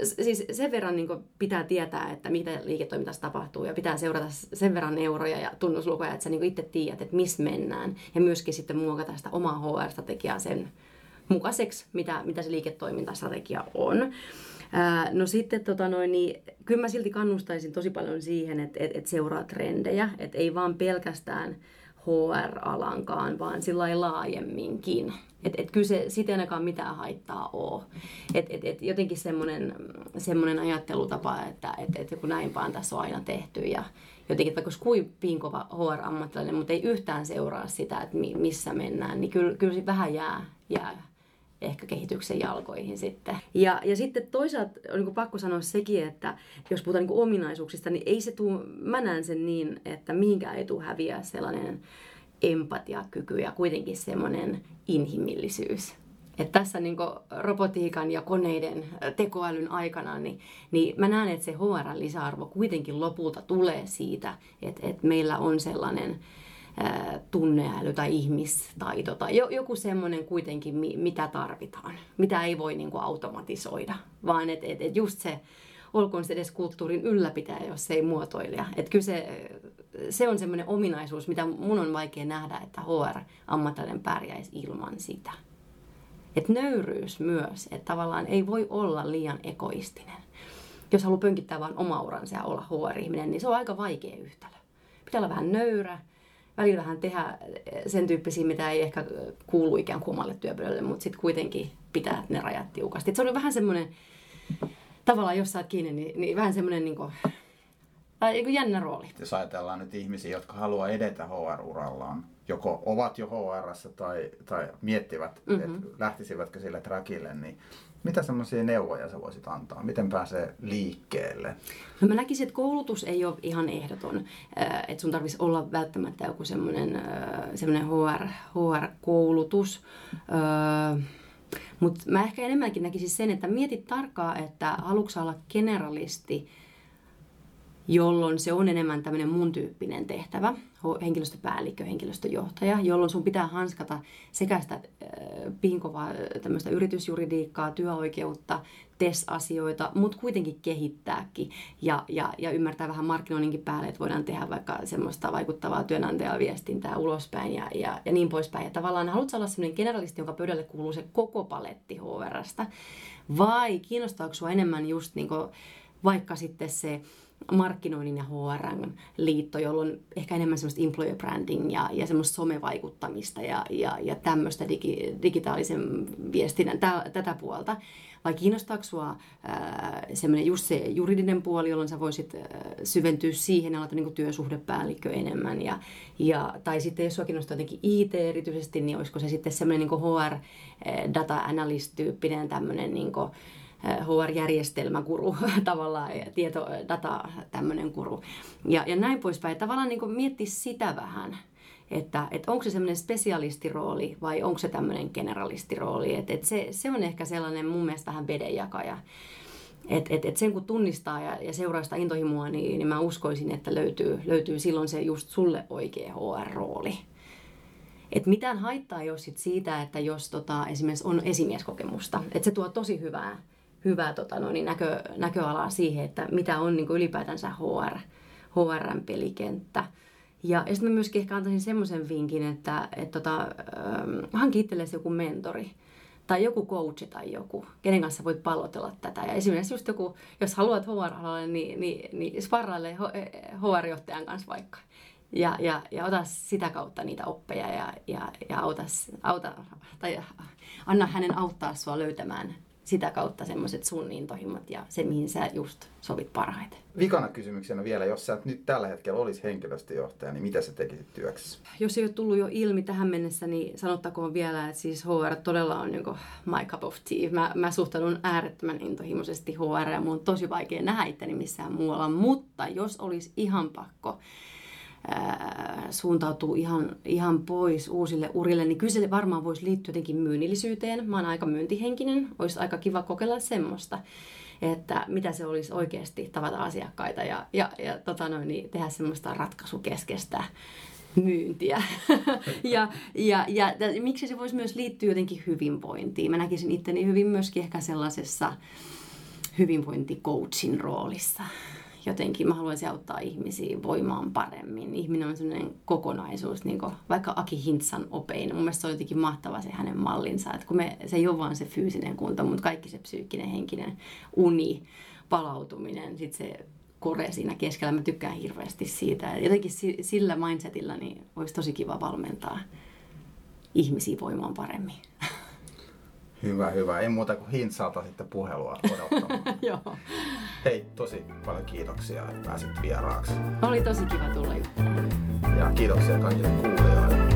siis sen verran niin pitää tietää, että mitä liiketoimintassa tapahtuu ja pitää seurata sen verran euroja ja tunnuslukuja, että sä niin itse tiedät, että missä mennään ja myöskin sitten muokata sitä omaa HR-strategiaa sen mukaiseksi, mitä, mitä se liiketoimintastrategia on. No sitten tota noin, niin, kyllä mä silti kannustaisin tosi paljon siihen, että, että, että seuraa trendejä, että ei vaan pelkästään HR-alankaan, vaan sillä laajemminkin. Että et kyllä se siitä ainakaan mitään haittaa ole. Et, et, et jotenkin semmoinen, semmoinen ajattelutapa, että et, et kun näin vaan tässä on aina tehty ja jotenkin, että vaikka kuin kova HR-ammattilainen, mutta ei yhtään seuraa sitä, että missä mennään, niin kyllä, kyllä vähän jää, jää ehkä kehityksen jalkoihin sitten. Ja, ja sitten toisaalta on niin pakko sanoa sekin, että jos puhutaan niin ominaisuuksista, niin ei se tuu, mä näen sen niin, että mihinkään ei tule häviä sellainen empatiakyky ja kuitenkin semmoinen inhimillisyys. että tässä niin robotiikan ja koneiden tekoälyn aikana, niin, niin mä näen, että se HR-lisäarvo kuitenkin lopulta tulee siitä, että, että meillä on sellainen tunneäly tai ihmistaito tai joku semmoinen kuitenkin, mitä tarvitaan, mitä ei voi niin automatisoida, vaan että et, et just se, olkoon se edes kulttuurin ylläpitäjä, jos se ei muotoilija. Että kyllä se, se on semmoinen ominaisuus, mitä mun on vaikea nähdä, että HR-ammattilainen pärjäisi ilman sitä. Että nöyryys myös, että tavallaan ei voi olla liian egoistinen. Jos haluaa pönkittää vain oma uransa ja olla HR-ihminen, niin se on aika vaikea yhtälö. Pitää olla vähän nöyrä, välillä vähän tehdä sen tyyppisiä, mitä ei ehkä kuulu ikään kuin omalle työpöydälle, mutta sitten kuitenkin pitää ne rajat tiukasti. Et se on vähän semmoinen, tavallaan jos saat kiinni, niin, niin vähän semmoinen niin kuin, tai niin jännä rooli. Jos ajatellaan nyt ihmisiä, jotka haluaa edetä HR-urallaan, joko ovat jo hr tai, tai miettivät, mm-hmm. että lähtisivätkö sille trackille, niin mitä semmoisia neuvoja sä voisit antaa? Miten pääsee liikkeelle? No mä näkisin, että koulutus ei ole ihan ehdoton. Että sun tarvitsisi olla välttämättä joku semmoinen, semmoinen HR, HR-koulutus. Mutta mä ehkä enemmänkin näkisin sen, että mietit tarkkaan, että haluatko olla generalisti – jolloin se on enemmän tämmöinen mun tyyppinen tehtävä, henkilöstöpäällikkö, henkilöstöjohtaja, jolloin sun pitää hanskata sekä sitä äh, pinkovaa tämmöistä yritysjuridiikkaa, työoikeutta, TES-asioita, mutta kuitenkin kehittääkin ja, ja, ja ymmärtää vähän markkinoinninkin päälle, että voidaan tehdä vaikka semmoista vaikuttavaa työnantajaviestintää ulospäin ja, ja, ja niin poispäin. Ja tavallaan haluatko olla semmoinen generalisti, jonka pöydälle kuuluu se koko paletti HRstä, vai kiinnostaako sinua enemmän just niin vaikka sitten se markkinoinnin ja HRn liitto, jolloin ehkä enemmän semmoista employer branding ja, ja semmoista somevaikuttamista ja, ja, ja tämmöistä digi, digitaalisen viestinnän, tä, tätä puolta. Vai kiinnostaako sinua semmoinen just se juridinen puoli, jolloin sä voisit ää, syventyä siihen ja olla niin työsuhdepäällikkö enemmän. Ja, ja, tai sitten jos sinua kiinnostaa jotenkin IT erityisesti, niin olisiko se sitten semmoinen niin HR data analyst-tyyppinen tämmöinen niin kuin, HR-järjestelmäkuru tavallaan, tieto, data, tämmöinen kuru. Ja, ja näin poispäin. Tavallaan niin miettiä sitä vähän, että, että onko se semmoinen spesialistirooli vai onko se tämmöinen generalistirooli. Että, että se, se on ehkä sellainen mun mielestä vähän vedenjakaja. Et, et, et sen kun tunnistaa ja, ja seuraa sitä intohimoa, niin, niin mä uskoisin, että löytyy, löytyy silloin se just sulle oikea HR-rooli. Et mitään haittaa ei ole sit siitä, että jos tota, esimerkiksi on esimieskokemusta, että se tuo tosi hyvää hyvää tota, no, niin näkö, näköalaa siihen, että mitä on niin kuin ylipäätänsä HR, HRn pelikenttä. Ja, ja sitten mä myöskin ehkä antaisin semmoisen vinkin, että et, tota, hanki itsellesi joku mentori tai joku coach tai joku, kenen kanssa voit pallotella tätä. Ja esimerkiksi just joku, jos haluat HR-alalle, niin, niin, niin sparraille HR-johtajan kanssa vaikka. Ja, ja, ja ota sitä kautta niitä oppeja ja, ja, ja auta, auta, tai anna hänen auttaa sua löytämään sitä kautta semmoiset sun intohimot ja se, mihin sä just sovit parhaiten. Vikana kysymyksenä vielä, jos sä nyt tällä hetkellä olisi henkilöstöjohtaja, niin mitä sä tekisit työksessä? Jos ei ole tullut jo ilmi tähän mennessä, niin sanottakoon vielä, että siis HR todella on niin my cup of tea. Mä, mä suhtaudun äärettömän intohimoisesti HR ja mun on tosi vaikea nähdä itteni missään muualla, mutta jos olisi ihan pakko, suuntautuu ihan, ihan pois uusille urille, niin kyllä se varmaan voisi liittyä jotenkin myynnillisyyteen. Mä oon aika myyntihenkinen, olisi aika kiva kokeilla semmoista, että mitä se olisi oikeasti tavata asiakkaita ja, ja, ja tota noin, niin tehdä semmoista ratkaisukeskeistä myyntiä. ja, ja, ja, ja miksi se voisi myös liittyä jotenkin hyvinvointiin. Mä näkisin itteni hyvin myöskin ehkä sellaisessa hyvinvointicoachin roolissa jotenkin mä haluaisin auttaa ihmisiä voimaan paremmin. Ihminen on sellainen kokonaisuus, niin kuin vaikka Aki Hintsan opein. Mun mielestä se on jotenkin mahtava se hänen mallinsa, että kun me, se ei ole vaan se fyysinen kunto, mutta kaikki se psyykkinen, henkinen uni, palautuminen, sitten se kore siinä keskellä. Mä tykkään hirveästi siitä. Jotenkin sillä mindsetillä niin olisi tosi kiva valmentaa ihmisiä voimaan paremmin. Hyvä, hyvä. Ei muuta kuin hintsalta sitten puhelua odottamaan. Joo. Hei, tosi paljon kiitoksia, että pääsit vieraaksi. Oli tosi kiva tulla juttelemaan. Ja kiitoksia kaikille kuulijoille.